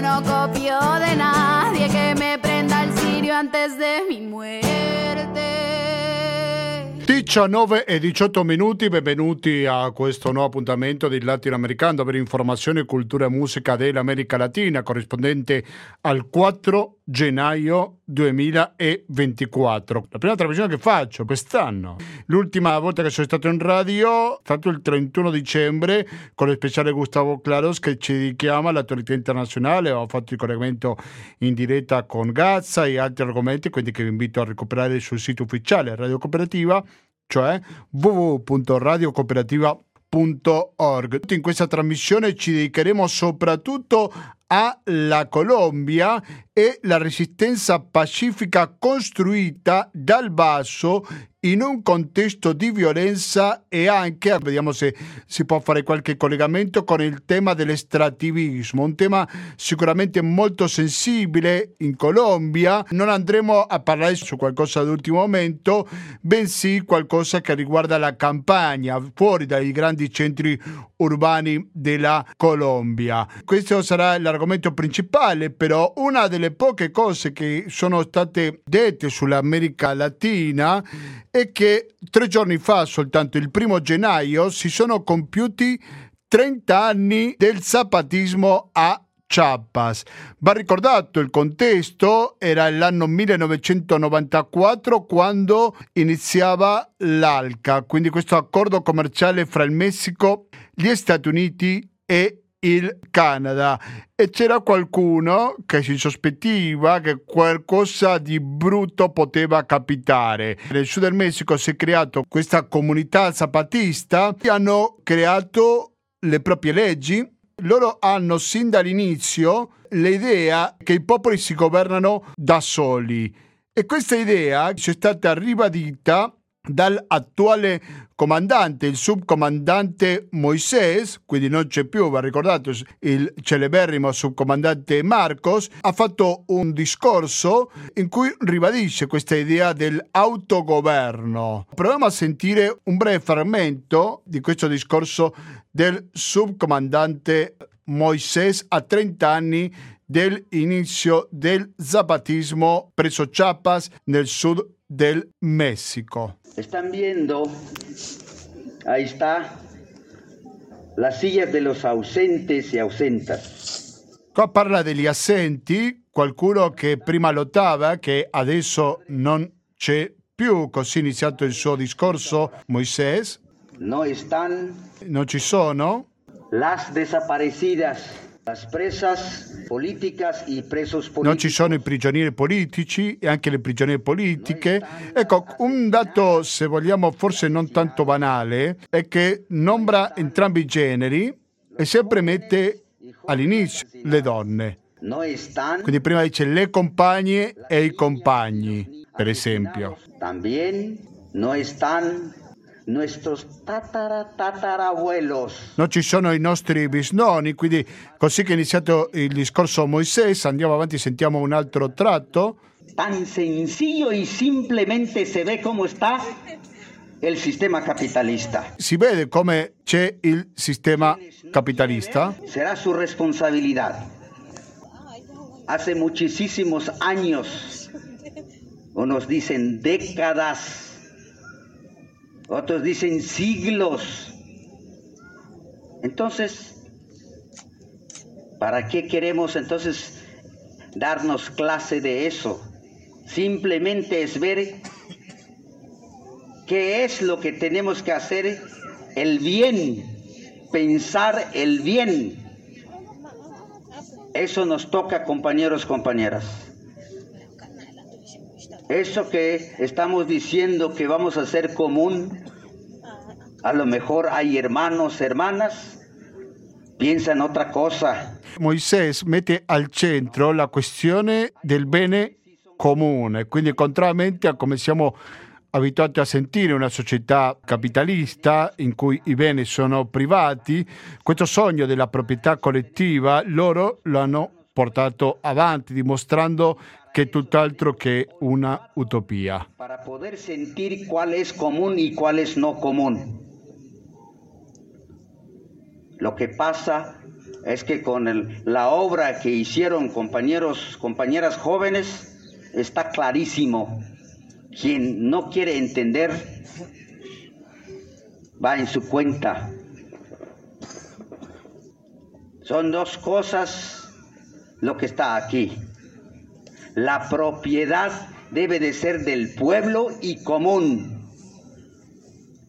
No copio de nadie que me prenda el sirio antes de mi muerte. 19 e 18 minuti, benvenuti a questo nuovo appuntamento del Latinoamericano per informazione, cultura e musica dell'America Latina, corrispondente al 4 gennaio 2024. La prima trasmissione che faccio quest'anno. L'ultima volta che sono stato in radio è stato il 31 dicembre con lo speciale Gustavo Claros che ci dedichiamo all'attualità internazionale. Ho fatto il collegamento in diretta con Gazza e altri argomenti, quindi che vi invito a recuperare sul sito ufficiale Radio Cooperativa cioè www.radiocooperativa.org. In questa trasmissione ci dedicheremo soprattutto alla Colombia e la resistenza pacifica costruita dal basso in un contesto di violenza e anche, vediamo se si può fare qualche collegamento con il tema dell'estrattivismo, un tema sicuramente molto sensibile in Colombia. Non andremo a parlare su qualcosa d'ultimo momento, bensì qualcosa che riguarda la campagna fuori dai grandi centri urbani della Colombia. Questo sarà l'argomento principale, però una delle poche cose che sono state dette sull'America Latina è che tre giorni fa, soltanto il primo gennaio, si sono compiuti 30 anni del zapatismo a Chiapas. Va ricordato il contesto, era l'anno 1994 quando iniziava l'ALCA, quindi questo accordo commerciale fra il Messico, gli Stati Uniti e il Canada e c'era qualcuno che si sospettiva che qualcosa di brutto poteva capitare. Nel sud del Messico si è creata questa comunità zapatista e hanno creato le proprie leggi. Loro hanno sin dall'inizio l'idea che i popoli si governano da soli e questa idea ci è stata ribadita dall'attuale comandante, il subcomandante Moisés, quindi non c'è più, va ricordato il celeberrimo subcomandante Marcos, ha fatto un discorso in cui ribadisce questa idea dell'autogoverno. Proviamo a sentire un breve frammento di questo discorso del subcomandante Moisés a 30 anni dell'inizio del zapatismo presso Chiapas nel sud del Messico. Están viendo, ahí está, las sillas de los ausentes y ausentas. Qua parla degli assenti, qualcuno che prima lottava, che adesso non c'è più, così è iniziato il suo discorso Moisés. No están Non ci sono las desaparecidas, las presas non ci sono i prigionieri politici e anche le prigioniere politiche. Ecco, un dato, se vogliamo, forse non tanto banale, è che nombra entrambi i generi e sempre mette all'inizio le donne. Quindi prima dice le compagne e i compagni, per esempio. también, no están nuestros tatara, tatarabuelos. Non ci sono i nostri bisnonni, quindi così che è iniziato il discorso Moisés, andiamo avanti, sentiamo un altro tratto. Tan sencillo y simplemente se ve cómo está el sistema capitalista. Si vede come c'è il sistema capitalista. Será su responsabilidad. Hace muchísimos años, unos dicen décadas, otros dicen siglos. Entonces, ¿para qué queremos entonces darnos clase de eso? Simplemente es ver qué es lo que tenemos que hacer, el bien, pensar el bien. Eso nos toca, compañeros, compañeras. Eso que estamos diciendo que vamos a hacer común, a lo mejor hay hermanos, hermanas, piensan otra cosa. Moisés mette al centro la questione del bene comune, quindi contrariamente a come siamo abituati a sentire una società capitalista in cui i beni sono privati, questo sogno della proprietà collettiva loro lo hanno portato avanti dimostrando è tutt'altro che una utopia. Para poder sentir cuál es común y cuál es no común. Lo que pasa es que con el- la obra que hicieron compañeros, compañeras jóvenes, está clarísimo. Quien no quiere entender va en su cuenta. Son dos cosas lo que está aquí. La propiedad debe de ser del pueblo y común.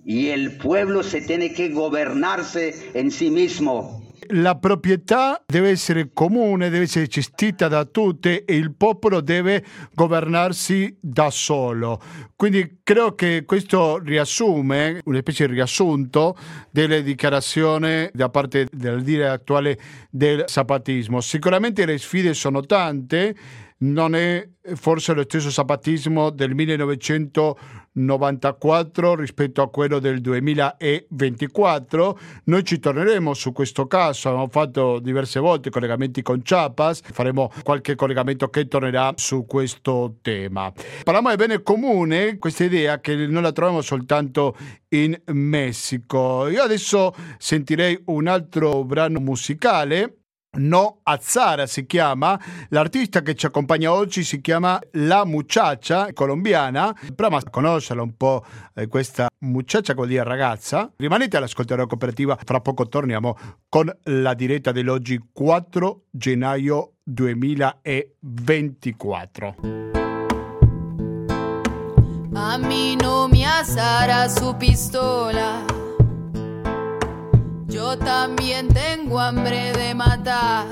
Y el pueblo se tiene che gobernarse en sí mismo. La proprietà deve essere comune, deve essere gestita da tutte e il popolo deve governarsi da solo. Quindi credo che questo riassume, una specie di riassunto delle dichiarazioni da parte del dire attuale del zapatismo. Sicuramente le sfide sono tante, non è forse lo stesso zapatismo del 1994 rispetto a quello del 2024. Noi ci torneremo su questo caso, abbiamo fatto diverse volte collegamenti con Chiapas, faremo qualche collegamento che tornerà su questo tema. Parliamo del bene comune, questa idea che non la troviamo soltanto in Messico. Io adesso sentirei un altro brano musicale No Azzara si chiama, l'artista che ci accompagna oggi si chiama La Muchacha, colombiana, prova a conoscerla un po' eh, questa muchacha vuol dire ragazza. Rimanete all'ascolto della cooperativa, fra poco torniamo con la diretta dell'oggi 4 gennaio 2024. A mí no me su pistola. Yo también tengo hambre de matar.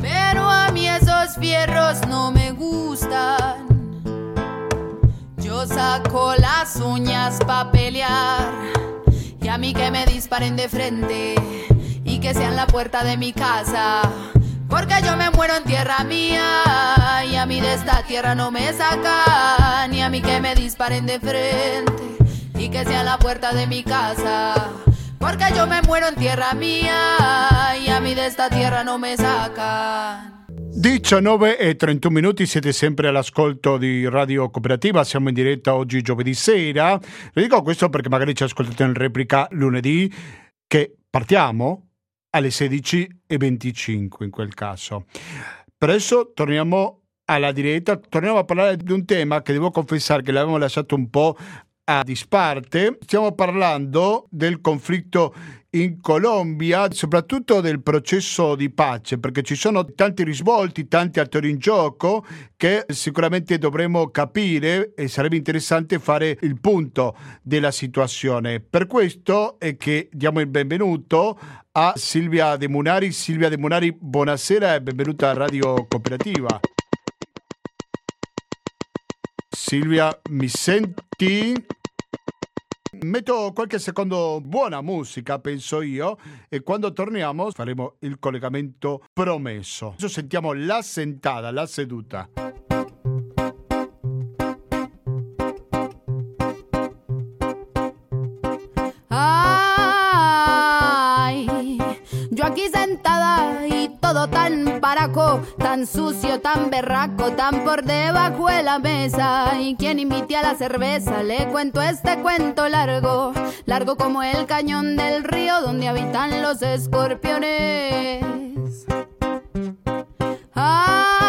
Pero a mí esos fierros no me gustan. Yo saco las uñas pa' pelear. Y a mí que me disparen de frente. Y que sean la puerta de mi casa. Porque yo me muero en tierra mía. Y a mí de esta tierra no me sacan. Y a mí que me disparen de frente. Y que sea la puerta de mi casa. Porque yo me muero en tierra mía. Y a mí de esta tierra no me sacan. 19 e 31 minuti, siete sempre all'ascolto di Radio Cooperativa, siamo in diretta oggi giovedì sera. Vi dico questo perché magari ci ascoltate in replica lunedì, che partiamo alle 16.25 in quel caso. Per adesso torniamo alla diretta, torniamo a parlare di un tema che devo confessare che l'avevamo lasciato un po' a disparte. Stiamo parlando del conflitto in Colombia, soprattutto del processo di pace, perché ci sono tanti risvolti, tanti attori in gioco che sicuramente dovremo capire e sarebbe interessante fare il punto della situazione. Per questo è che diamo il benvenuto a Silvia De Munari. Silvia De Munari, buonasera e benvenuta a Radio Cooperativa. Silvia, mi senti? Metto qualche secondo buona musica, penso io, e quando torniamo faremo il collegamento promesso. Adesso sentiamo la sentata, la seduta. Tan baraco, tan sucio, tan berraco, tan por debajo de la mesa. Y quien invite a la cerveza, le cuento este cuento largo, largo como el cañón del río donde habitan los escorpiones. Ay,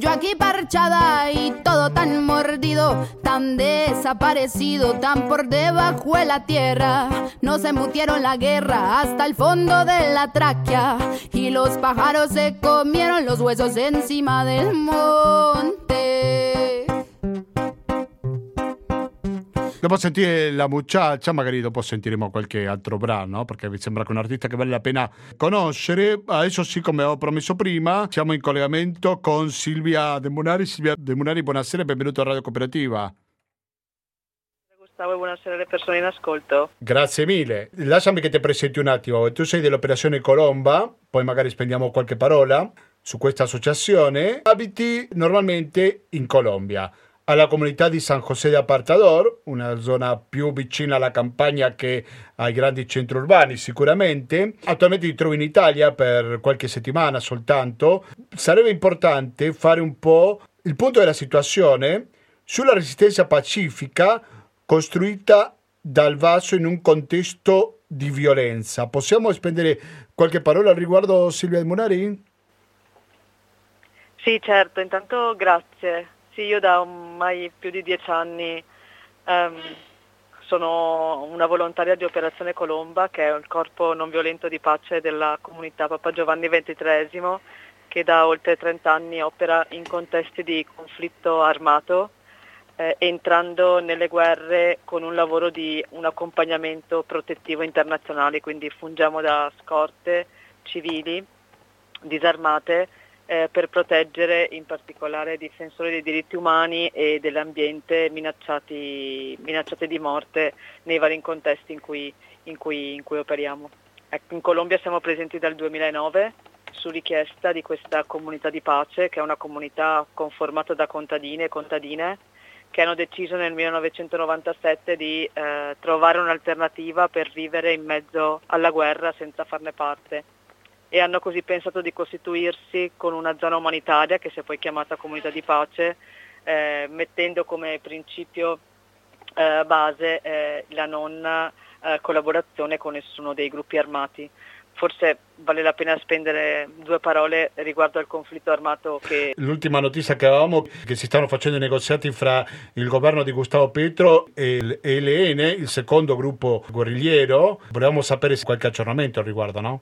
yo aquí parchada y todo tan mordido, tan desaparecido, tan por debajo de la tierra. No se mutieron la guerra hasta el fondo de la tráquea y los pájaros se comieron los huesos encima del monte. Dopo sentire la muchacha, magari dopo sentiremo qualche altro brano, perché mi sembra che è un artista che vale la pena conoscere. Adesso sì, come avevo promesso prima, siamo in collegamento con Silvia De Munari. Silvia De Munari, buonasera e benvenuto a Radio Cooperativa. Gustavo e buonasera alle persone in ascolto. Grazie mille. Lasciami che ti presenti un attimo. Tu sei dell'operazione Colomba, poi magari spendiamo qualche parola su questa associazione. Abiti normalmente in Colombia, alla comunità di San José de Apartador, una zona più vicina alla campagna che ai grandi centri urbani sicuramente. Attualmente ti trovi in Italia per qualche settimana soltanto. Sarebbe importante fare un po' il punto della situazione sulla resistenza pacifica costruita dal Vaso in un contesto di violenza. Possiamo spendere qualche parola al riguardo Silvia Munari? Sì, certo, intanto grazie. Sì, io da ormai più di dieci anni um, sono una volontaria di Operazione Colomba, che è il corpo non violento di pace della comunità Papa Giovanni XXIII, che da oltre 30 anni opera in contesti di conflitto armato, eh, entrando nelle guerre con un lavoro di un accompagnamento protettivo internazionale, quindi fungiamo da scorte civili disarmate eh, per proteggere in particolare i difensori dei diritti umani e dell'ambiente minacciati, minacciati di morte nei vari contesti in cui, in cui, in cui operiamo. Ecco, in Colombia siamo presenti dal 2009 su richiesta di questa comunità di pace, che è una comunità conformata da contadine e contadine, che hanno deciso nel 1997 di eh, trovare un'alternativa per vivere in mezzo alla guerra senza farne parte e hanno così pensato di costituirsi con una zona umanitaria che si è poi chiamata comunità di pace, eh, mettendo come principio eh, base eh, la non eh, collaborazione con nessuno dei gruppi armati. Forse vale la pena spendere due parole riguardo al conflitto armato che... L'ultima notizia che avevamo è che si stanno facendo i negoziati fra il governo di Gustavo Petro e l'ELN, il secondo gruppo guerrigliero. Volevamo sapere qualche aggiornamento al riguardo, no?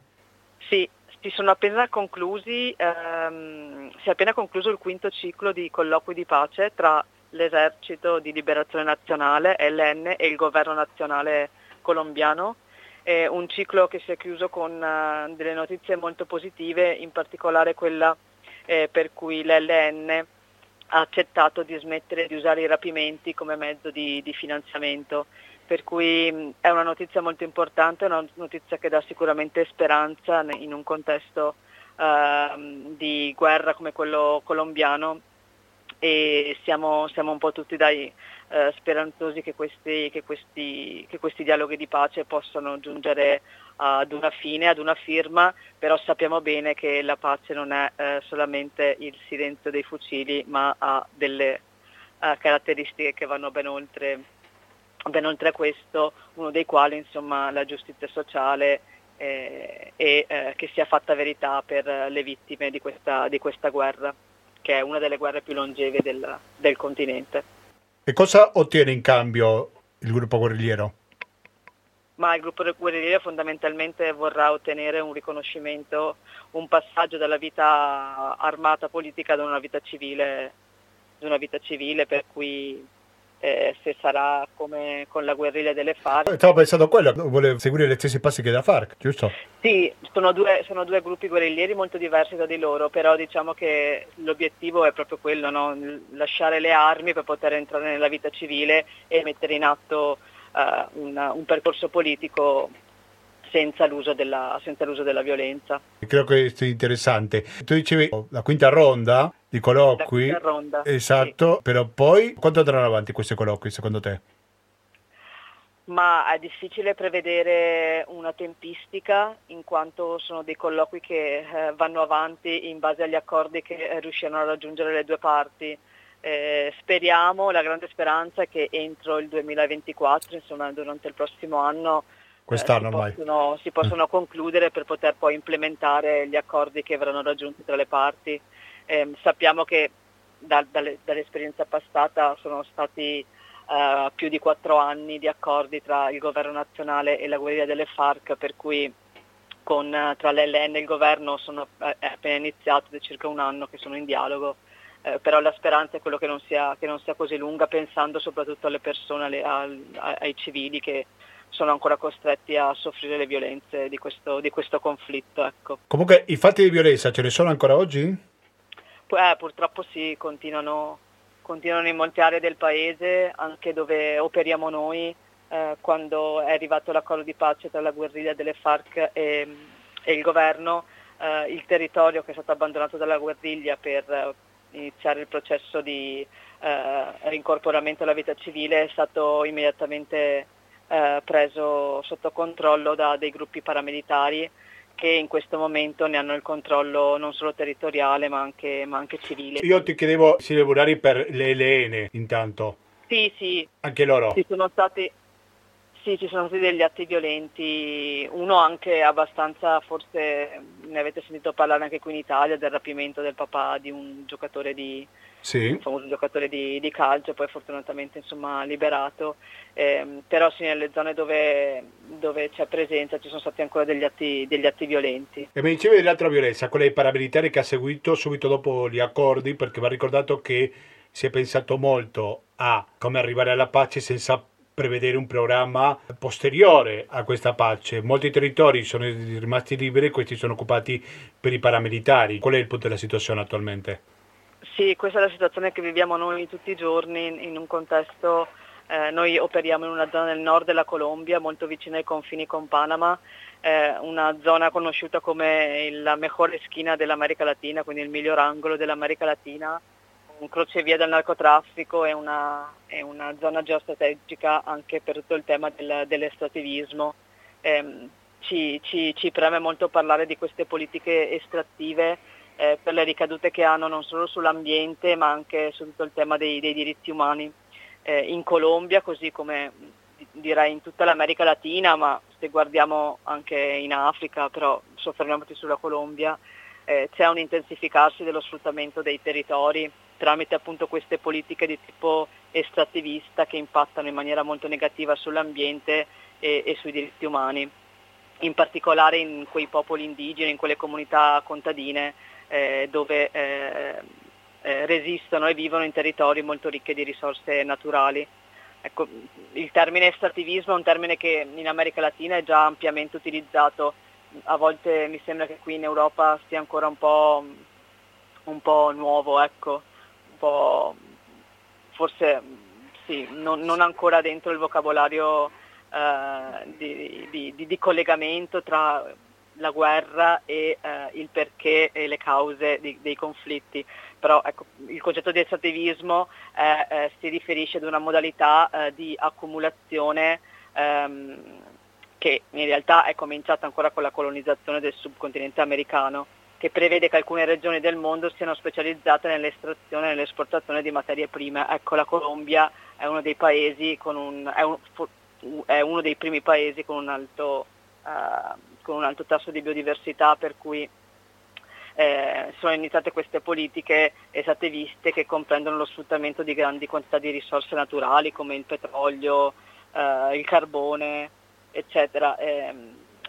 Sì, si sono appena conclusi, ehm, si è appena concluso il quinto ciclo di colloqui di pace tra l'esercito di liberazione nazionale, LN, e il governo nazionale colombiano. È un ciclo che si è chiuso con uh, delle notizie molto positive, in particolare quella eh, per cui l'LN ha accettato di smettere di usare i rapimenti come mezzo di, di finanziamento per cui è una notizia molto importante, una notizia che dà sicuramente speranza in un contesto uh, di guerra come quello colombiano. E siamo, siamo un po' tutti dai uh, speranzosi che questi, che, questi, che questi, dialoghi di pace possano giungere ad una fine, ad una firma, però sappiamo bene che la pace non è uh, solamente il silenzio dei fucili, ma ha delle caratteristiche che vanno ben oltre ben oltre a questo, uno dei quali insomma, la giustizia sociale eh, e eh, che sia fatta verità per le vittime di questa, di questa, guerra, che è una delle guerre più longeve del, del continente. E cosa ottiene in cambio il gruppo guerrigliero? Ma il gruppo guerrigliero fondamentalmente vorrà ottenere un riconoscimento, un passaggio dalla vita armata politica ad una vita civile, una vita civile per cui eh, se sarà come con la guerriglia delle FARC. Stavo pensando a quello, vuole seguire gli stessi passi che da FARC, giusto? Sì, sono due, sono due, gruppi guerriglieri molto diversi da di loro, però diciamo che l'obiettivo è proprio quello, no? lasciare le armi per poter entrare nella vita civile e mettere in atto uh, una, un percorso politico senza l'uso, della, senza l'uso della violenza. Credo che sia interessante. Tu dicevi la quinta ronda di colloqui. La ronda, esatto, sì. però poi quanto andranno avanti questi colloqui secondo te? Ma è difficile prevedere una tempistica in quanto sono dei colloqui che eh, vanno avanti in base agli accordi che eh, riusciranno a raggiungere le due parti. Eh, speriamo, la grande speranza è che entro il 2024, insomma durante il prossimo anno, quest'anno eh, si, possono, si possono mm. concludere per poter poi implementare gli accordi che verranno raggiunti tra le parti. Eh, sappiamo che da, dalle, dall'esperienza passata sono stati uh, più di quattro anni di accordi tra il governo nazionale e la guerriglia delle FARC, per cui con, tra l'LN e il governo sono, eh, è appena iniziato da circa un anno che sono in dialogo. Eh, però la speranza è quello che non, sia, che non, sia, così lunga, pensando soprattutto alle persone, alle, ai, ai civili che sono ancora costretti a soffrire le violenze di questo, di questo conflitto. Ecco. Comunque i fatti di violenza ce ne sono ancora oggi? Eh, purtroppo sì, continuano, continuano, in molte aree del paese, anche dove operiamo noi, eh, quando è arrivato l'accordo di pace tra la guerriglia delle FARC e, e il governo, eh, il territorio che è stato abbandonato dalla guerriglia per eh, iniziare il processo di eh, rincorporamento alla vita civile è stato immediatamente eh, preso sotto controllo da dei gruppi paramilitari che in questo momento ne hanno il controllo non solo territoriale ma anche, ma anche civile. Io ti chiedevo se lavorare per le Elene intanto. Sì, sì. Anche loro? Ci sono stati, Sì, ci sono stati degli atti violenti, uno anche abbastanza, forse ne avete sentito parlare anche qui in Italia, del rapimento del papà di un giocatore di, sì. un famoso giocatore di, di, calcio, poi fortunatamente insomma liberato, eh, però sì nelle zone dove, dove, c'è presenza ci sono stati ancora degli atti, degli atti violenti. E mi dicevi dell'altra violenza, quella dei paramilitari che ha seguito subito dopo gli accordi, perché va ricordato che si è pensato molto a come arrivare alla pace senza prevedere un programma posteriore a questa pace. Molti territori sono rimasti liberi e questi sono occupati per i paramilitari. Qual è il punto della situazione attualmente? Sì, questa è la situazione che viviamo noi tutti i giorni in un contesto, eh, noi operiamo in una zona del nord della Colombia, molto vicina ai confini con Panama, eh, una zona conosciuta come la mejor schina dell'America Latina, quindi il miglior angolo dell'America Latina, un crocevia del narcotraffico e una, è una zona geostrategica anche per tutto il tema del, dell'estrattivismo. Eh, ci, ci, ci, preme molto parlare di queste politiche estrattive eh, per le ricadute che hanno non solo sull'ambiente ma anche su tutto il tema dei, dei diritti umani. Eh, in Colombia, così come direi in tutta l'America Latina, ma se guardiamo anche in Africa, però soffermiamoci sulla Colombia, eh, c'è un intensificarsi dello sfruttamento dei territori tramite appunto queste politiche di tipo estrattivista che impattano in maniera molto negativa sull'ambiente e, e sui diritti umani, in particolare in quei popoli indigeni, in quelle comunità contadine eh, dove eh, eh, resistono e vivono in territori molto ricchi di risorse naturali. Ecco, il termine estrattivismo è un termine che in America Latina è già ampiamente utilizzato, a volte mi sembra che qui in Europa sia ancora un po', un po nuovo. Ecco po' forse sì, non, non ancora dentro il vocabolario eh, di, di, di, collegamento tra la guerra e eh, il perché e le cause di, dei conflitti. Però ecco, il concetto di estrattivismo eh, eh si riferisce ad una modalità eh, di accumulazione ehm, che in realtà è cominciata ancora con la colonizzazione del subcontinente americano che prevede che alcune regioni del mondo siano specializzate nell'estrazione e nell'esportazione di materie prime. Ecco, la Colombia è uno dei, un, è un, è uno dei primi paesi con un, alto, uh, con un alto tasso di biodiversità, per cui eh, sono iniziate queste politiche esattiviste che comprendono lo sfruttamento di grandi quantità di risorse naturali come il petrolio, eh, il carbone, eccetera. Eh,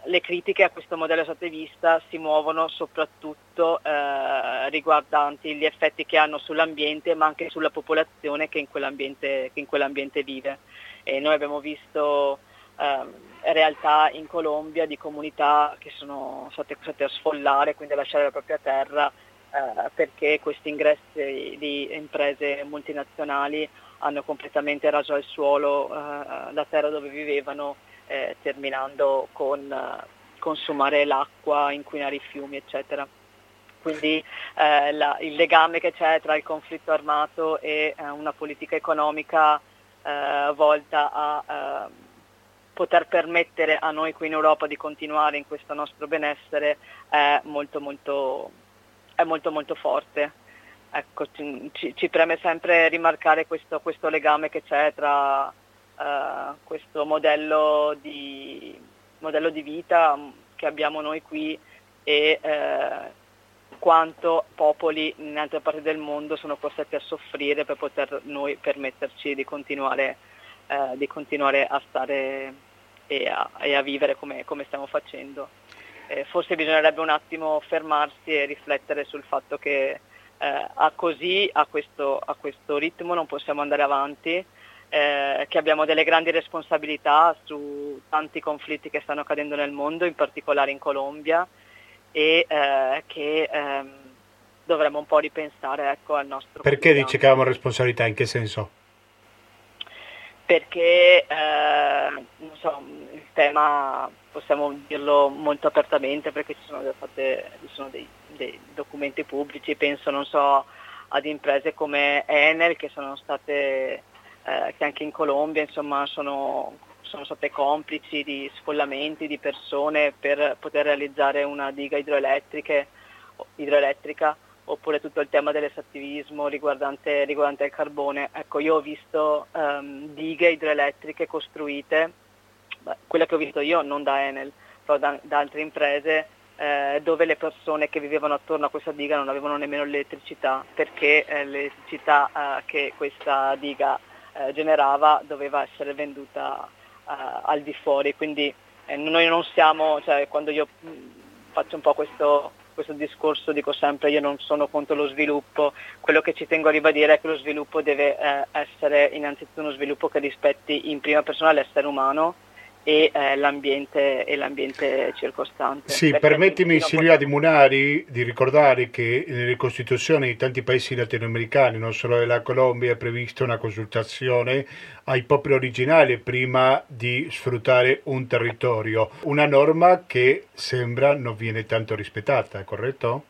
le critiche a questo modello esativista si muovono soprattutto eh, riguardanti gli effetti che hanno sull'ambiente ma anche sulla popolazione che in quell'ambiente, che in quell'ambiente vive. E noi abbiamo visto eh, realtà in Colombia di comunità che sono state costrette a sfollare, quindi a lasciare la propria terra eh, perché questi ingressi di imprese multinazionali hanno completamente raso al suolo eh, la terra dove vivevano eh, terminando con eh, consumare l'acqua, inquinare i fiumi, eccetera. Quindi eh, la, il legame che c'è tra il conflitto armato e eh, una politica economica eh, volta a ehm, poter permettere a noi qui in Europa di continuare in questo nostro benessere è molto molto, è molto, molto forte. Ecco, ci, ci, preme sempre rimarcare questo, questo legame che c'è tra uh, questo modello di, modello di, vita che abbiamo noi qui e uh, quanto popoli in altre parti del mondo sono costretti a soffrire per poter noi permetterci di continuare, uh, di continuare a stare e a, e a vivere come, come, stiamo facendo. Eh, forse bisognerebbe un attimo fermarsi e riflettere sul fatto che eh, a così, a questo, a questo, ritmo non possiamo andare avanti eh, che abbiamo delle grandi responsabilità su tanti conflitti che stanno accadendo nel mondo, in particolare in Colombia, e eh, che ehm, dovremmo un po' ripensare ecco, al nostro... Perché dice che abbiamo responsabilità? In che senso? Perché eh, so, il tema possiamo dirlo molto apertamente perché ci sono, fatte, ci sono dei, dei documenti pubblici, penso non so, ad imprese come Enel che sono state eh, che anche in Colombia insomma, sono, sono, state complici di sfollamenti di persone per poter realizzare una diga idroelettrica oppure tutto il tema dell'esattivismo riguardante, riguardante il carbone. Ecco, io ho visto um, dighe idroelettriche costruite quella che ho visto io non da Enel, però da, da altre imprese, eh, dove le persone che vivevano attorno a questa diga non avevano nemmeno l'elettricità, perché eh, l'elettricità eh, che questa diga eh, generava doveva essere venduta eh, al di fuori. Quindi noi non siamo, cioè, quando io faccio un po' questo questo discorso dico sempre io non sono contro lo sviluppo, quello che ci tengo a ribadire è che lo sviluppo deve eh, essere innanzitutto uno sviluppo che rispetti in prima persona l'essere umano e, eh, l'ambiente, e l'ambiente circostante. Sì, Perché permettimi Silvia Di Munari di ricordare che nelle costituzioni di tanti paesi latinoamericani, non solo della Colombia, è prevista una consultazione ai popoli originali prima di sfruttare un territorio, una norma che sembra non viene tanto rispettata, corretto?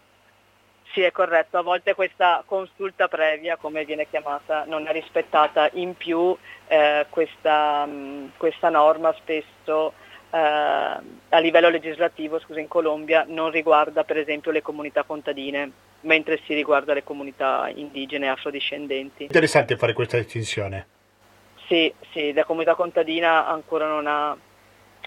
Sì, è corretto. A volte questa consulta previa, come viene chiamata, non è rispettata. In più eh, questa, mh, mm, questa, norma spesso eh, a livello legislativo scusa, in Colombia non riguarda per esempio le comunità contadine, mentre si riguarda le comunità indigene e afrodiscendenti. Interessante fare questa distinzione. Sì, sì, la comunità contadina ancora non, ha,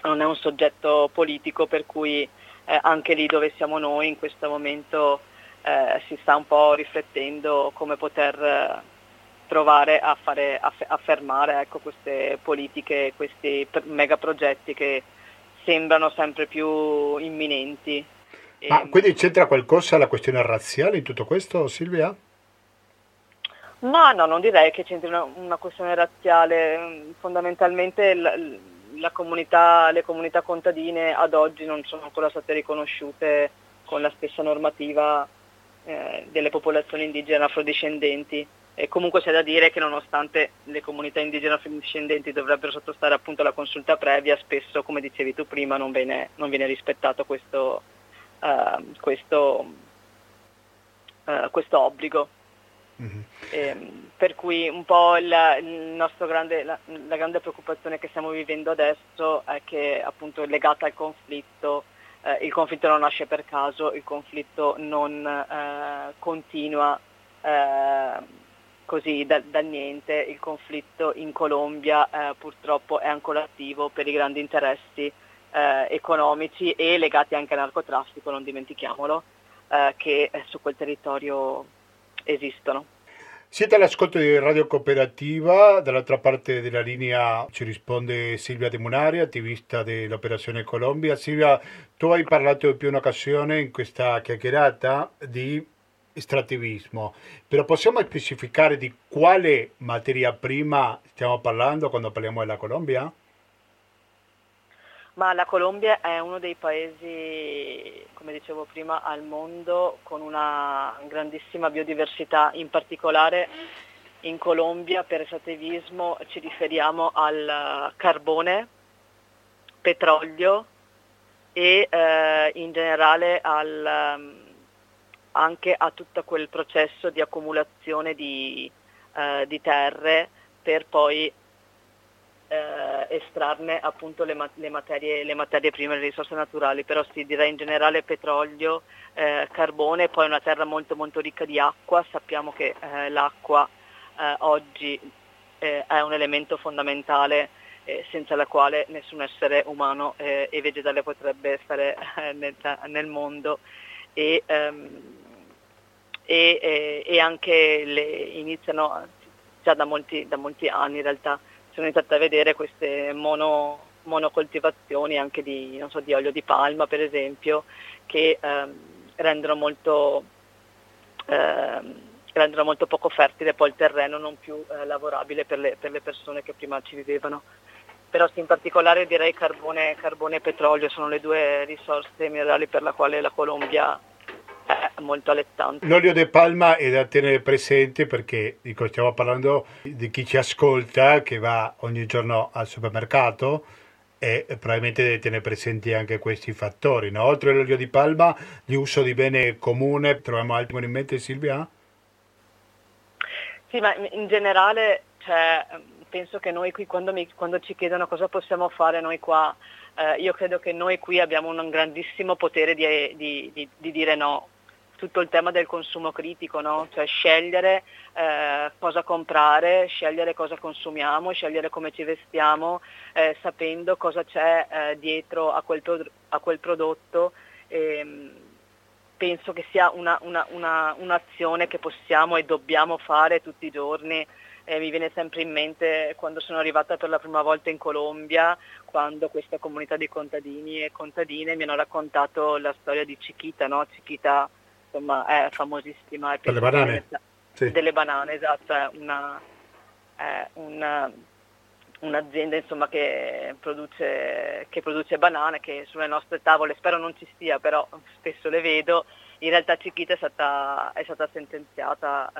non è un soggetto politico, per cui eh, anche lì dove siamo noi in questo momento eh, si sta un po' riflettendo come poter eh, provare a, fare, a, a fermare ecco, queste politiche, questi megaprogetti che sembrano sempre più imminenti. Ma quindi c'entra qualcosa la questione razziale in tutto questo, Silvia? No, no, non direi che c'entri una, una questione razziale. Fondamentalmente la, la comunità, le comunità contadine ad oggi non sono ancora state riconosciute con la stessa normativa eh, delle popolazioni indigene afrodiscendenti. E comunque c'è da dire che nonostante le comunità indigene afrodiscendenti dovrebbero sottostare appunto alla consulta previa, spesso, come dicevi tu prima, non viene, non viene rispettato questo, uh, questo, uh, questo obbligo. Mm-hmm. E, per cui un po' il, il grande, la, la, grande preoccupazione che stiamo vivendo adesso è che appunto è legata al conflitto eh, il conflitto non nasce per caso, il conflitto non eh, continua eh, così da, da, niente, il conflitto in Colombia eh, purtroppo è ancora attivo per i grandi interessi eh, economici e legati anche al narcotraffico, non dimentichiamolo, che su quel territorio esistono. Siete all'ascolto di Radio Cooperativa, dall'altra parte della linea ci risponde Silvia De Munari, attivista dell'Operazione Colombia. Silvia, tu hai parlato in più un'occasione in questa chiacchierata di estrattivismo, però possiamo specificare di quale materia prima stiamo parlando quando parliamo della Colombia? Ma la Colombia è uno dei paesi, come dicevo prima, al mondo con una grandissima biodiversità, in particolare in Colombia per estrattivismo ci riferiamo al carbone, petrolio e eh, in generale al, um, anche a tutto quel processo di accumulazione di, eh, di terre per poi eh, estrarne appunto le, le, materie, le, materie, prime, le risorse naturali, però si direi in generale petrolio, eh, carbone, poi una terra molto molto ricca di acqua, sappiamo che eh, l'acqua eh, oggi eh, è un elemento fondamentale eh, senza la quale nessun essere umano e vegetale potrebbe stare nel, nel, mondo. E, ehm, e, e, anche le, iniziano già da molti, da molti anni in realtà sono iniziata a vedere queste mono, monocoltivazioni anche di, so, di, olio di palma per esempio che ehm, rendono, molto, ehm, rendono molto poco fertile poi il terreno non più eh, lavorabile per le, per le, persone che prima ci vivevano. Però sì, in particolare direi carbone, carbone e petrolio sono le due risorse minerali per la quale la Colombia molto allettante. L'olio di palma è da tenere presente perché dico, stiamo parlando di chi ci ascolta che va ogni giorno al supermercato e probabilmente deve tenere presenti anche questi fattori. No? Oltre all'olio di palma, l'uso di bene comune, troviamo altri in mente Silvia? Sì, ma in generale cioè, penso che noi qui quando, mi, quando, ci chiedono cosa possiamo fare noi qua, eh, io credo che noi qui abbiamo un grandissimo potere di, di, di, di dire no tutto il tema del consumo critico, no? cioè scegliere eh, cosa comprare, scegliere cosa consumiamo, scegliere come ci vestiamo, eh, sapendo cosa c'è eh, dietro a quel, pro- a quel prodotto. E, ehm, penso che sia una, una, una, un'azione che possiamo e dobbiamo fare tutti i giorni. Eh, mi viene sempre in mente quando sono arrivata per la prima volta in Colombia, quando questa comunità di contadini e contadine mi hanno raccontato la storia di Chiquita, no? Chiquita insomma, è famosissima. È per le banane? Sì. Delle banane, esatto, è, una, è una, un'azienda insomma, che, produce, che, produce, banane che sulle nostre tavole spero non ci sia, però spesso le vedo. In realtà Chiquita è stata, è stata sentenziata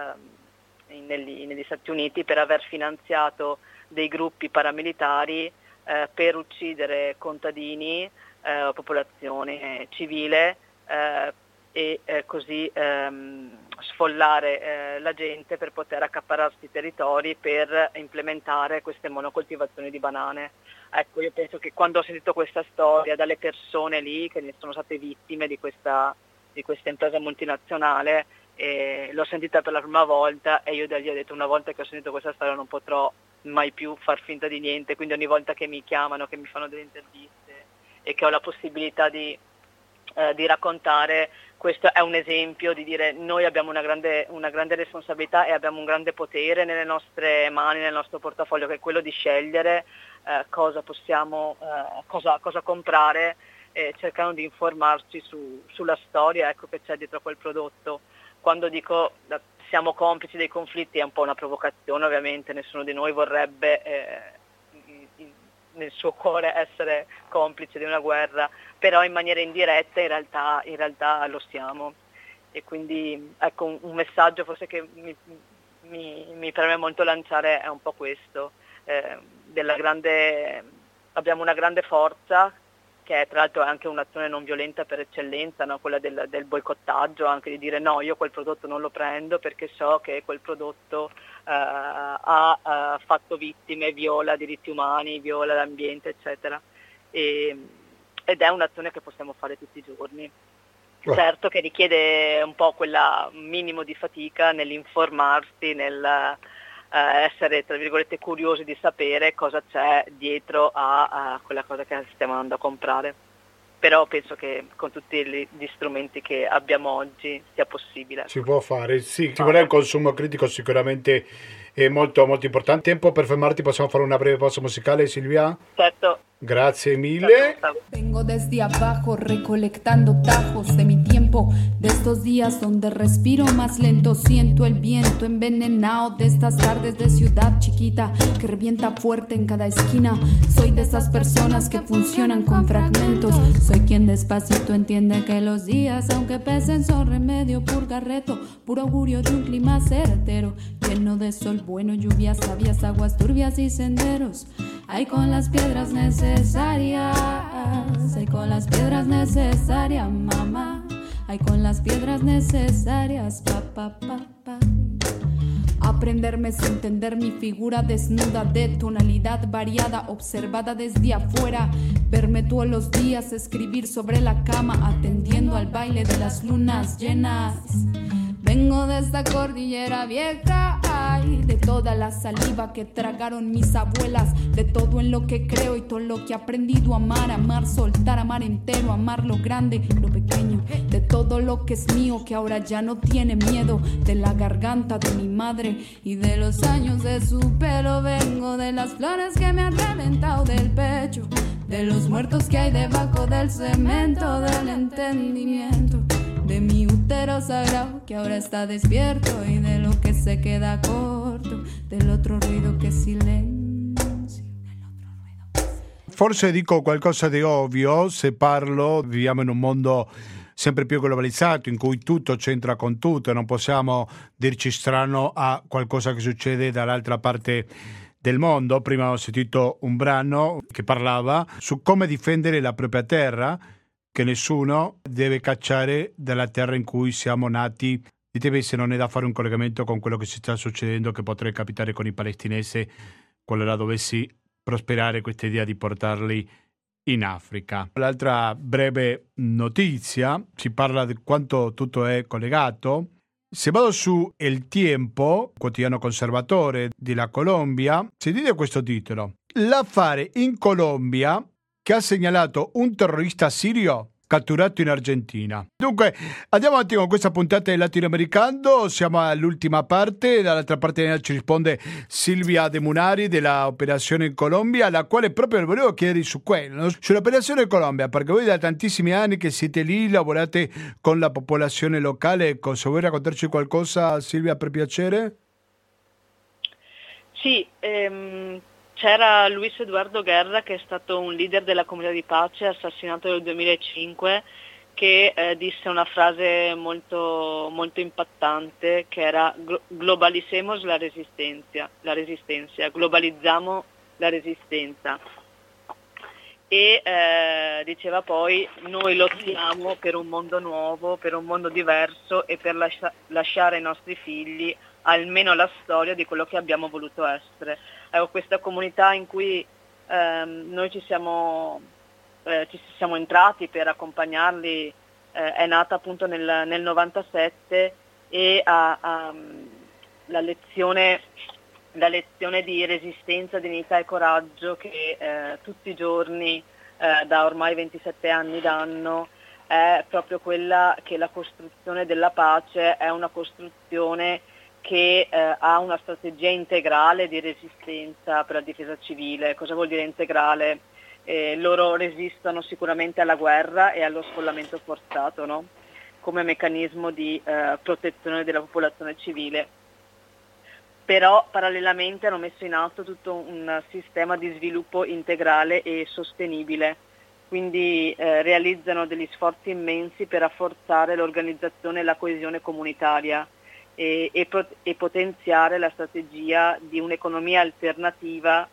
ehm, negli, negli Stati Uniti per aver finanziato dei gruppi paramilitari eh, per uccidere contadini eh, popolazione civile eh, e eh, così ehm, sfollare eh, la gente per poter accaparrarsi i territori per implementare queste monocoltivazioni di banane. Ecco, io penso che quando ho sentito questa storia dalle persone lì che ne sono state vittime di questa, di questa impresa multinazionale, eh, l'ho sentita per la prima volta e io da lì ho detto una volta che ho sentito questa storia non potrò mai più far finta di niente, quindi ogni volta che mi chiamano, che mi fanno delle interviste e che ho la possibilità di, eh, di raccontare, questo è un esempio di dire noi abbiamo una grande, una grande, responsabilità e abbiamo un grande potere nelle nostre mani, nel nostro portafoglio, che è quello di scegliere eh, cosa possiamo, eh, cosa, cosa, comprare, eh, cercando di informarci su, sulla storia ecco, che c'è dietro quel prodotto. Quando dico siamo complici dei conflitti è un po' una provocazione, ovviamente nessuno di noi vorrebbe eh, nel suo cuore essere complice di una guerra, però in maniera indiretta in realtà, in realtà lo siamo. E quindi ecco un, messaggio forse che mi, mi, mi, preme molto lanciare è un po' questo, eh, grande, abbiamo una grande forza che è tra l'altro anche un'azione non violenta per eccellenza, no? quella del, del, boicottaggio, anche di dire no, io quel prodotto non lo prendo perché so che quel prodotto uh, ha uh, fatto vittime, viola diritti umani, viola l'ambiente, eccetera. E, ed è un'azione che possiamo fare tutti i giorni. Certo che richiede un po' quel minimo di fatica nell'informarsi, nel eh, essere tra virgolette curiosi di sapere cosa c'è dietro a, a quella cosa che stiamo andando a comprare però penso che con tutti gli strumenti che abbiamo oggi sia possibile. Si può fare, sì, ci vuole un consumo critico sicuramente è molto, molto importante. Tempo per fermarti, possiamo fare una breve pausa musicale Silvia? Certo. Grazie mille. Vengo desde abajo recolectando tajos de mi tiempo, de estos días donde respiro más lento, siento el viento envenenado de estas tardes de ciudad chiquita que revienta fuerte en cada esquina. Soy de esas personas que funcionan con fragmentos, soy quien despacito entiende que los días, aunque pesen, son remedio, purgarreto, puro augurio de un clima certero, lleno de sol bueno, lluvias sabias, aguas turbias y senderos. Hay con las piedras necesarias, hay con las piedras necesarias, mamá. Hay con las piedras necesarias, papá, papá. Aprenderme es entender mi figura desnuda de tonalidad variada, observada desde afuera. Verme los días escribir sobre la cama, atendiendo al baile de las lunas llenas. Vengo de esta cordillera vieja, de toda la saliva que tragaron mis abuelas, de todo en lo que creo y todo lo que he aprendido. A amar, amar, soltar, amar entero, amar lo grande, lo pequeño, de todo lo que es mío que ahora ya no tiene miedo, de la garganta de mi madre y de los años de su pelo. Vengo de las flores que me han reventado del pecho, de los muertos que hay debajo del cemento, del entendimiento. De mi útero sagrado que ahora está despierto y de lo che se queda corto, dell'altro ruido che silenzio. Forse dico qualcosa di ovvio se parlo, viviamo in un mondo sempre più globalizzato in cui tutto c'entra con tutto e non possiamo dirci strano a qualcosa che succede dall'altra parte del mondo. Prima ho sentito un brano che parlava su come difendere la propria terra che nessuno deve cacciare dalla terra in cui siamo nati. Ditemi se non è da fare un collegamento con quello che si sta succedendo, che potrebbe capitare con i palestinesi, qualora dovessi prosperare questa idea di portarli in Africa. L'altra breve notizia, si parla di quanto tutto è collegato. Se vado su El Tiempo, quotidiano conservatore della Colombia, si dice questo titolo. L'affare in Colombia che ha segnalato un terrorista sirio catturato in Argentina. Dunque, andiamo avanti con questa puntata del latinoamericano, siamo all'ultima parte, dall'altra parte ci risponde Silvia De Munari dell'operazione in Colombia, la quale proprio volevo chiedere su quello, sull'operazione in Colombia, perché voi da tantissimi anni che siete lì, lavorate con la popolazione locale, ecco, se vuoi raccontarci qualcosa Silvia per piacere? Sì, ehm, c'era Luis Eduardo Guerra che è stato un leader della comunità di pace assassinato nel 2005 che eh, disse una frase molto, molto impattante che era globalicemos la resistencia, la resistencia globalizziamo la resistenza e eh, diceva poi noi lottiamo per un mondo nuovo, per un mondo diverso e per lascia- lasciare ai nostri figli almeno la storia di quello che abbiamo voluto essere. Ecco, questa comunità in cui ehm, noi ci siamo, eh, ci siamo, entrati per accompagnarli eh, è nata appunto nel, nel 97 e ha, ha, la, lezione, la, lezione, di resistenza, dignità e coraggio che eh, tutti i giorni eh, da ormai 27 anni danno è proprio quella che la costruzione della pace è una costruzione che eh, ha una strategia integrale di resistenza per la difesa civile. Cosa vuol dire integrale? Eh, loro resistono sicuramente alla guerra e allo sfollamento forzato no? come meccanismo di eh, protezione della popolazione civile. Però parallelamente hanno messo in atto tutto un sistema di sviluppo integrale e sostenibile, quindi eh, realizzano degli sforzi immensi per rafforzare l'organizzazione e la coesione comunitaria e, e, e potenziare la strategia di un'economia alternativa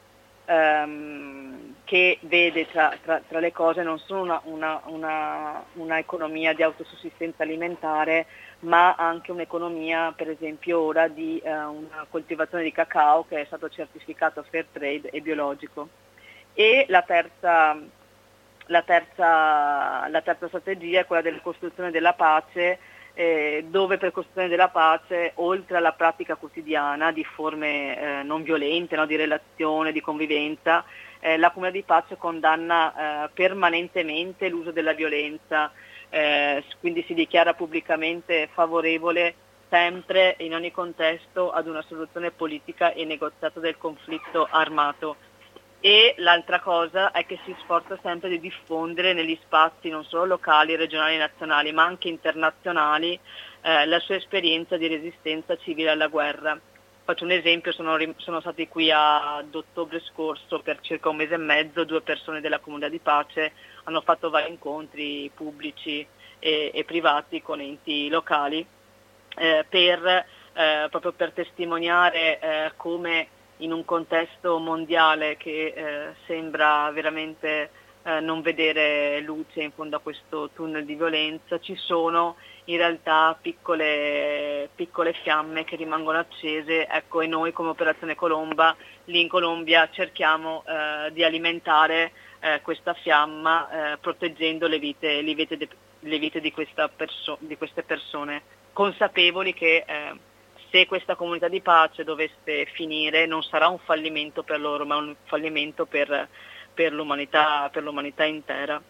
ehm, che vede tra, tra, tra, le cose non solo una, una, una, una, economia di autosussistenza alimentare, ma anche un'economia per esempio ora di eh, una coltivazione di cacao che è stato certificato fair trade e biologico. E la terza, la terza, la terza strategia è quella della costruzione della pace eh, dove per costruzione della pace, oltre alla pratica quotidiana di forme eh, non violente, no, di relazione, di convivenza, eh, la comunità di pace condanna eh, permanentemente l'uso della violenza, eh, quindi si dichiara pubblicamente favorevole sempre in ogni contesto ad una soluzione politica e negoziata del conflitto armato e l'altra cosa è che si sforza sempre di diffondere negli spazi non solo locali, regionali e nazionali, ma anche internazionali eh, la sua esperienza di resistenza civile alla guerra. Faccio un esempio, sono, sono stati qui ad ottobre scorso per circa un mese e mezzo, due persone della comunità di pace hanno fatto vari incontri pubblici e, e privati con enti locali eh, per, eh, proprio per testimoniare eh, come in un contesto mondiale che eh, sembra veramente eh, non vedere luce in fondo a questo tunnel di violenza, ci sono in realtà piccole, piccole fiamme che rimangono accese. Ecco, e noi come Operazione Colomba lì in Colombia cerchiamo eh, di alimentare eh, questa fiamma eh, proteggendo le vite, le vite, de, le vite di, perso- di, queste persone, consapevoli che eh, se questa comunità di pace dovesse finire non sarà un fallimento per loro, ma un fallimento per, per, l'umanità, per l'umanità, intera.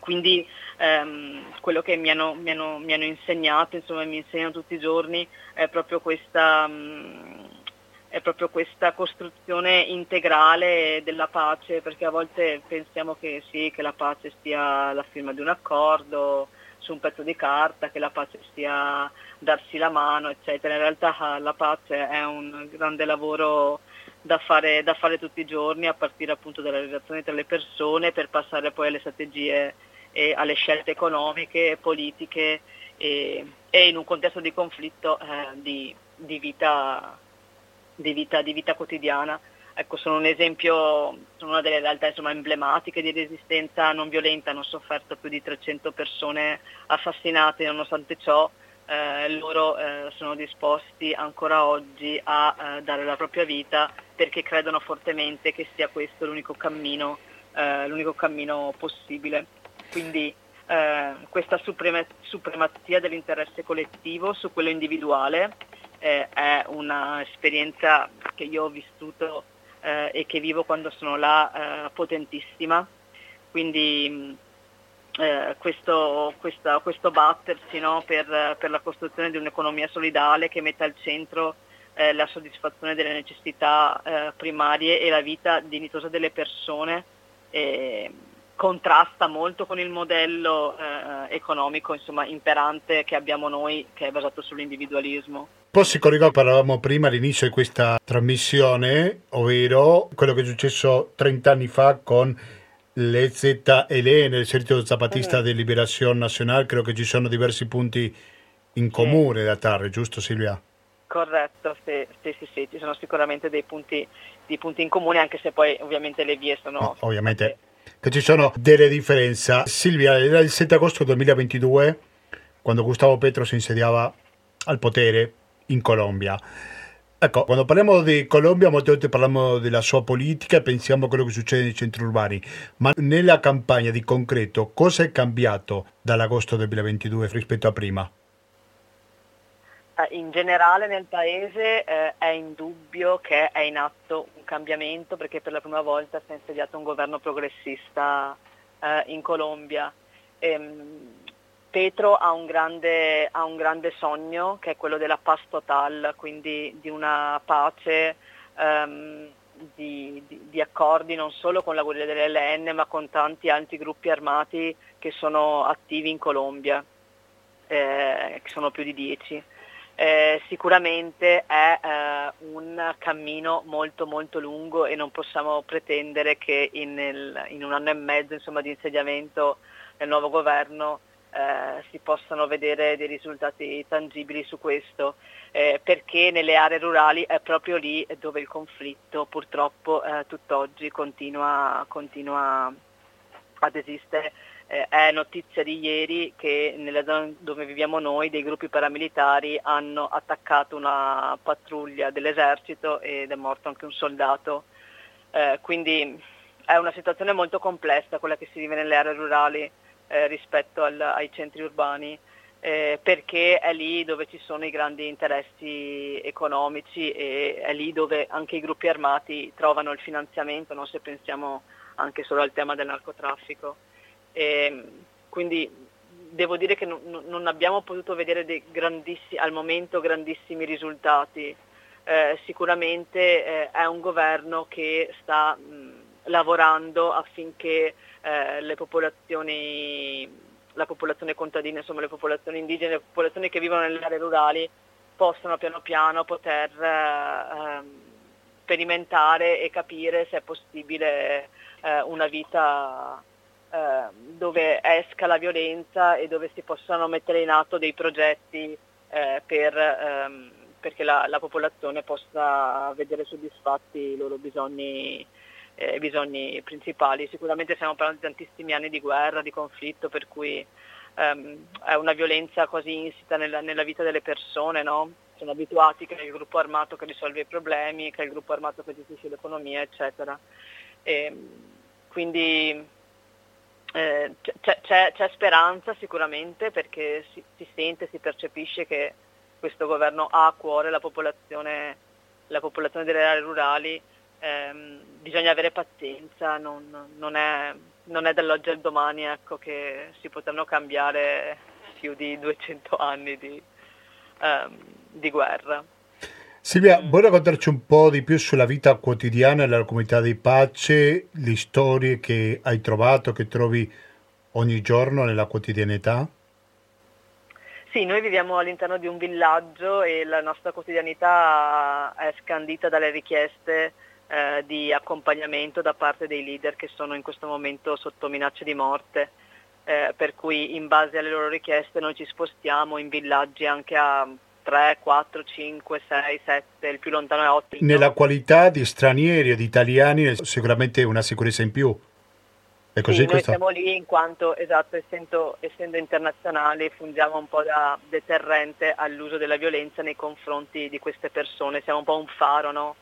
Quindi ehm, quello che mi hanno, mi, hanno, mi hanno, insegnato, insomma mi insegnano tutti i giorni, è proprio questa, mh, mm, è proprio questa costruzione integrale della pace, perché a volte pensiamo che sì, che la pace sia la firma di un accordo su un pezzo di carta, che la pace sia darsi la mano, eccetera. In realtà la pace è un grande lavoro da fare, da fare tutti i giorni, a partire appunto dalle relazioni tra le persone, per passare poi alle strategie e alle scelte economiche, politiche e, e in un contesto di conflitto eh, di, di, vita, di, vita, di vita quotidiana. Ecco, sono un esempio, sono una delle realtà insomma, emblematiche di resistenza non violenta, hanno sofferto più di 300 persone assassinate, nonostante ciò eh, loro eh, sono disposti ancora oggi a eh, dare la propria vita perché credono fortemente che sia questo l'unico cammino eh, l'unico cammino possibile. Quindi eh, questa suprema- supremazia dell'interesse collettivo su quello individuale eh, è un'esperienza che io ho vissuto e che vivo quando sono là potentissima. Quindi eh, questo, questa, questo, battersi no, per, per, la costruzione di un'economia solidale che metta al centro eh, la soddisfazione delle necessità eh, primarie e la vita dignitosa delle persone contrasta molto con il modello eh, economico insomma, imperante che abbiamo noi che è basato sull'individualismo. Poi si collega, parlavamo prima all'inizio di questa trasmissione, ovvero quello che è successo 30 anni fa con le ZLN, l'esercito zapatista mm. di liberazione nazionale, credo che ci sono diversi punti in comune sì. da Tarre, giusto Silvia? Corretto, sì, sì, sì, sì, ci sono sicuramente dei punti, dei punti in comune, anche se poi ovviamente le vie sono... No, ovviamente che ci sono delle differenze. Silvia, era il 7 agosto 2022 quando Gustavo Petro si insediava al potere in Colombia. Ecco, quando parliamo di Colombia molte volte parliamo della sua politica e pensiamo a quello che succede nei centri urbani, ma nella campagna di concreto cosa è cambiato dall'agosto 2022 rispetto a prima? Eh, in generale nel Paese eh, è indubbio che è in atto un cambiamento perché per la prima volta si è insediato un governo progressista eh, in Colombia. Ehm, Petro ha un, grande, ha un, grande, sogno che è quello della paz total, quindi di una pace um, di, di, di, accordi non solo con la guerriglia dell'LN ma con tanti altri gruppi armati che sono attivi in Colombia, eh, che sono più di dieci. Eh, sicuramente è eh, un cammino molto molto lungo e non possiamo pretendere che in, il, in un anno e mezzo insomma, di insediamento del nuovo governo eh, si possano vedere dei risultati tangibili su questo, eh, perché nelle aree rurali è proprio lì dove il conflitto purtroppo eh, tutt'oggi continua, continua ad esistere. Eh, è notizia di ieri che nella zona dove viviamo noi dei gruppi paramilitari hanno attaccato una pattuglia dell'esercito ed è morto anche un soldato. Eh, quindi è una situazione molto complessa quella che si vive nelle aree rurali eh, rispetto al, ai centri urbani. Eh, perché è lì dove ci sono i grandi interessi economici e è lì dove anche i gruppi armati trovano il finanziamento, no? se pensiamo anche solo al tema del narcotraffico. E, quindi devo dire che non, non abbiamo potuto vedere al momento grandissimi risultati. Eh, sicuramente eh, è un governo che sta mh, lavorando affinché eh, le popolazioni, la popolazione contadina, insomma le popolazioni indigene, le popolazioni che vivono nelle aree rurali possano piano piano poter eh, sperimentare e capire se è possibile eh, una vita eh, dove esca la violenza e dove si possano mettere in atto dei progetti eh, per, ehm, perché la, la popolazione possa vedere soddisfatti i loro bisogni eh, bisogni principali. Sicuramente stiamo parlando di tantissimi anni di guerra, di conflitto, per cui ehm, è una violenza quasi insita nella, nella vita delle persone, no? sono abituati che è il gruppo armato che risolve i problemi, che è il gruppo armato che gestisce l'economia, eccetera. E, quindi eh, c'è, c'è, c'è, speranza sicuramente perché si, si, sente, si percepisce che questo governo ha a cuore la popolazione, la popolazione delle aree rurali ehm, bisogna avere pazienza, non, non, è, non, è, dall'oggi al domani ecco, che si potranno cambiare più di 200 anni di, ehm, di guerra. Silvia, vuoi raccontarci un po' di più sulla vita quotidiana della comunità di pace, le storie che hai trovato, che trovi ogni giorno nella quotidianità? Sì, noi viviamo all'interno di un villaggio e la nostra quotidianità è scandita dalle richieste eh, di accompagnamento da parte dei leader che sono in questo momento sotto minacce di morte, eh, per cui in base alle loro richieste noi ci spostiamo in villaggi anche a 3, 4, 5, 6, 7, il più lontano è 8. Nella qualità di stranieri o di italiani sicuramente una sicurezza in più. È così sì, questo? noi siamo lì in quanto, esatto, essendo, essendo, internazionali, fungiamo un po' da deterrente all'uso della violenza nei confronti di queste persone, siamo un po' un faro, no?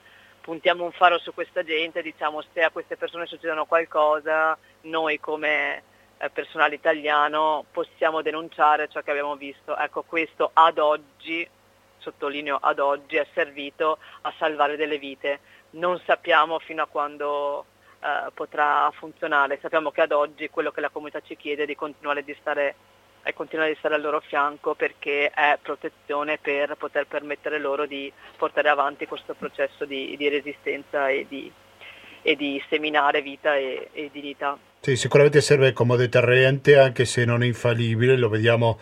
Puntiamo un faro su questa gente, diciamo se a queste persone succedono qualcosa, noi come eh, personale italiano possiamo denunciare ciò che abbiamo visto. Ecco, questo ad oggi, sottolineo ad oggi, è servito a salvare delle vite. Non sappiamo fino a quando eh, potrà funzionare, sappiamo che ad oggi quello che la comunità ci chiede è di continuare di stare e continuare di stare al loro fianco perché è protezione per poter permettere loro di portare avanti questo processo di, di resistenza e di, e di, seminare vita e, e dignità. Sì, sicuramente serve come deterrente anche se non infallibile, lo vediamo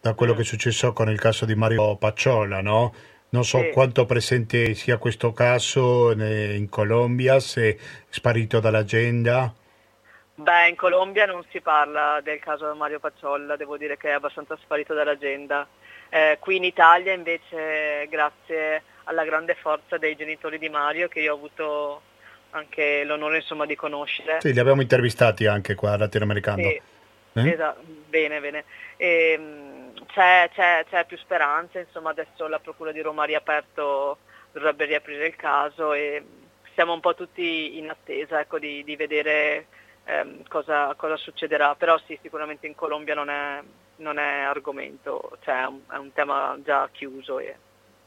da quello mm. che è successo con il caso di Mario Pacciola, no? Non so sì. quanto presente sia questo caso in Colombia, se è sparito dall'agenda. Beh, in Colombia non si parla del caso Mario Pacciolla, devo dire che è abbastanza sparito dall'agenda. Eh, qui in Italia invece grazie alla grande forza dei genitori di Mario che io ho avuto anche l'onore insomma, di conoscere. Sì, li abbiamo intervistati anche qua a Latinoamericano. Sì, eh? esatto, bene, bene. E, ehm, c'è, c'è, c'è, più speranza, insomma adesso la Procura di Roma ha riaperto, dovrebbe riaprire il caso e siamo un po' tutti in attesa ecco, di, di vedere ehm, cosa, cosa, succederà, però sì, sicuramente in Colombia non è, non è argomento, cioè è un, è un, tema già chiuso e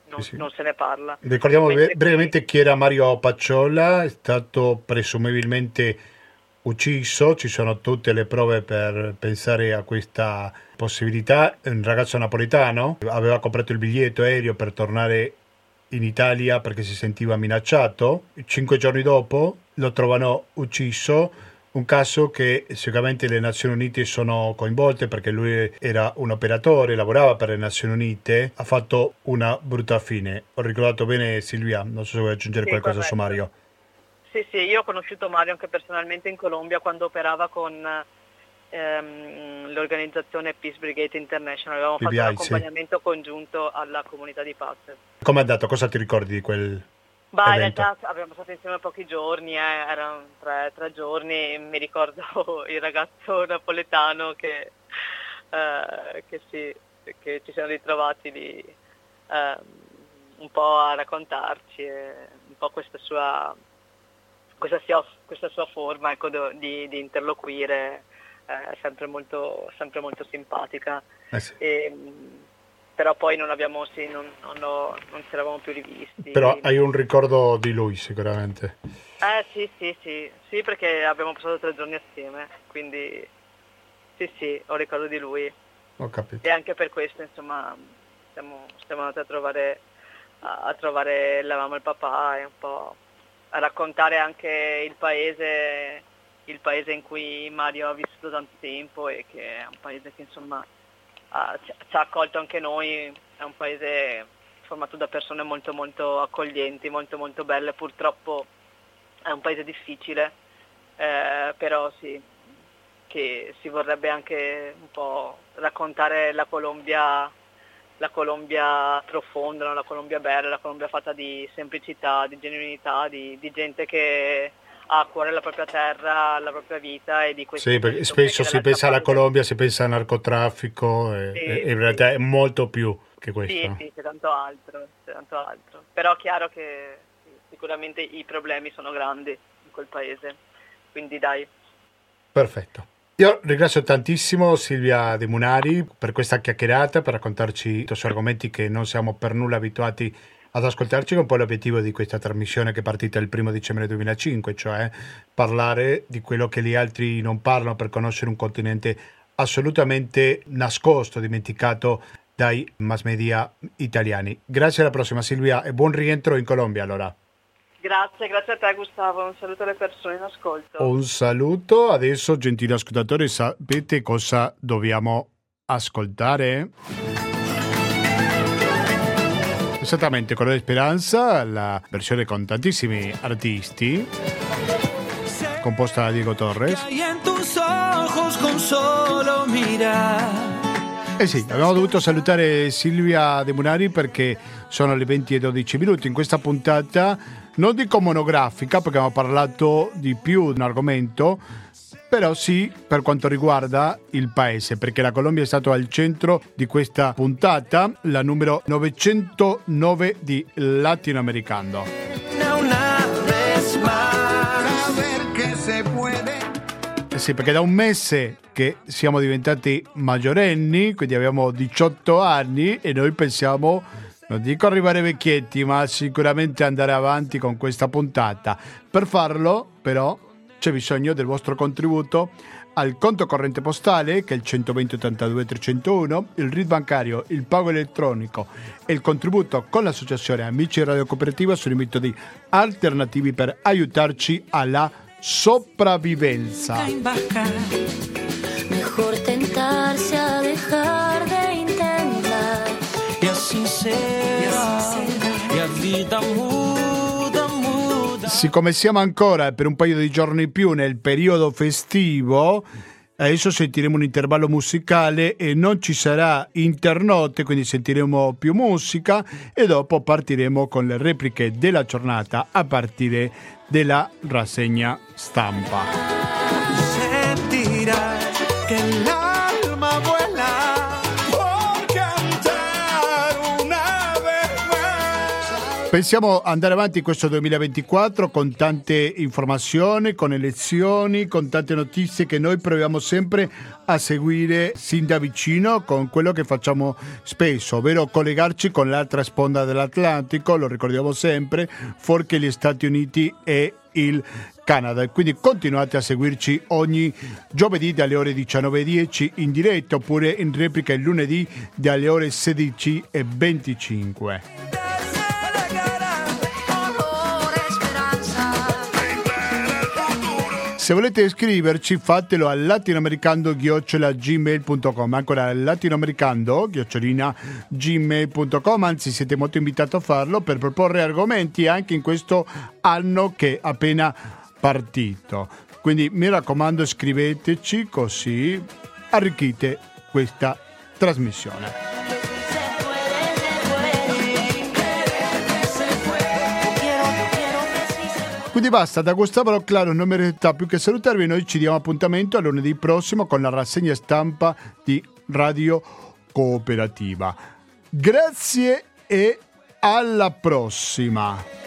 non, sì, sì. non se ne parla. Ricordiamo Mentre brevemente chi era Mario Pacciolla, è stato presumibilmente ucciso, ci sono tutte le prove per pensare a questa possibilità, un ragazzo napoletano aveva comprato il biglietto aereo per tornare in Italia perché si sentiva minacciato, cinque giorni dopo lo trovano ucciso un caso che sicuramente le Nazioni Unite sono coinvolte perché lui era un operatore, lavorava per le Nazioni Unite, ha fatto una brutta fine. Ho ricordato bene Silvia, non so se vuoi aggiungere sì, qualcosa corretto. su Mario. Sì, sì, io ho conosciuto Mario anche personalmente in Colombia quando operava con ehm, l'organizzazione Peace Brigade International, avevamo PBI, fatto un accompagnamento sì. congiunto alla comunità di pace. Come è andato? Cosa ti ricordi di quel Beh, in realtà abbiamo passato insieme pochi giorni, eh, erano tre, tre, giorni, mi ricordo il ragazzo napoletano che, eh, che, si, che ci siamo ritrovati lì eh, un po' a raccontarci un po' questa sua, questa sua, questa sua forma ecco, di, di, interloquire, eh, sempre molto, sempre molto simpatica. Eh sì. E, però poi non abbiamo, sì, non, non, lo, non ci eravamo più rivisti. Però hai un ricordo di lui sicuramente. Eh sì, sì, sì, sì perché abbiamo passato tre giorni assieme, quindi sì, sì, ho ricordo di lui. Ho capito. E anche per questo, insomma, siamo, siamo andati a trovare, a, a trovare la mamma e il papà e un po' a raccontare anche il paese, il paese in cui Mario ha vissuto tanto tempo e che è un paese che insomma uh, ci, ha accolto anche noi, è un paese formato da persone molto molto accoglienti, molto molto belle, purtroppo è un paese difficile, eh, però sì, che si vorrebbe anche un po' raccontare la Colombia, la Colombia profonda, la Colombia bella, la Colombia fatta di semplicità, di genuinità, di, di gente che ha a cuore la propria terra, la propria vita e di questo. Sì, perché spesso si pensa alla Colombia, si pensa al narcotraffico e, sì, e in realtà è molto più che questo. Sì, sì, c'è tanto altro, c'è tanto altro. Però è chiaro che sicuramente i problemi sono grandi in quel paese, quindi dai. Perfetto. Io ringrazio tantissimo Silvia De Munari per questa chiacchierata, per raccontarci questi argomenti che non siamo per nulla abituati a ad ascoltarci con poi l'obiettivo di questa trasmissione che è partita il primo dicembre 2005, cioè parlare di quello che gli altri non parlano per conoscere un continente assolutamente nascosto, dimenticato dai mass media italiani. Grazie alla prossima Silvia e buon rientro in Colombia allora. Grazie, grazie a te Gustavo, un saluto alle persone in ascolto. Un saluto, adesso gentili ascoltatori sapete cosa dobbiamo ascoltare? Esattamente, Colore di Speranza, la versione con tantissimi artisti, composta da Diego Torres. Eh sì, abbiamo dovuto salutare Silvia De Munari perché sono le 20 e 12 minuti. In questa puntata, non dico monografica perché abbiamo parlato di più di un argomento, però sì per quanto riguarda il paese, perché la Colombia è stata al centro di questa puntata, la numero 909 di Latinoamericano. se puede. Sì, perché da un mese che siamo diventati maggiorenni, quindi abbiamo 18 anni e noi pensiamo, non dico arrivare vecchietti, ma sicuramente andare avanti con questa puntata. Per farlo, però, c'è bisogno del vostro contributo al conto corrente postale che è il 120 82 301, il RID bancario, il pago elettronico e il contributo con l'associazione Amici Radio Cooperativa sono i metodi alternativi per aiutarci alla sopravvivenza. Siccome siamo ancora per un paio di giorni più nel periodo festivo, adesso sentiremo un intervallo musicale e non ci sarà internotte, quindi sentiremo più musica e dopo partiremo con le repliche della giornata a partire dalla rassegna stampa. Pensiamo andare avanti in questo 2024 con tante informazioni, con elezioni, con tante notizie che noi proviamo sempre a seguire sin da vicino con quello che facciamo spesso, ovvero collegarci con l'altra sponda dell'Atlantico, lo ricordiamo sempre, fuorché gli Stati Uniti e il Canada. Quindi continuate a seguirci ogni giovedì dalle ore 19.10 in diretta oppure in replica il lunedì dalle ore 16.25. Se volete iscriverci fatelo al latinoamericando-gmail.com ancora latinoamericando-gmail.com anzi siete molto invitati a farlo per proporre argomenti anche in questo anno che è appena partito. Quindi mi raccomando scriveteci così arricchite questa trasmissione. Quindi basta, da Gustavo Roclaro non mi resta più che salutarvi. Noi ci diamo appuntamento a lunedì prossimo con la rassegna stampa di Radio Cooperativa. Grazie e alla prossima.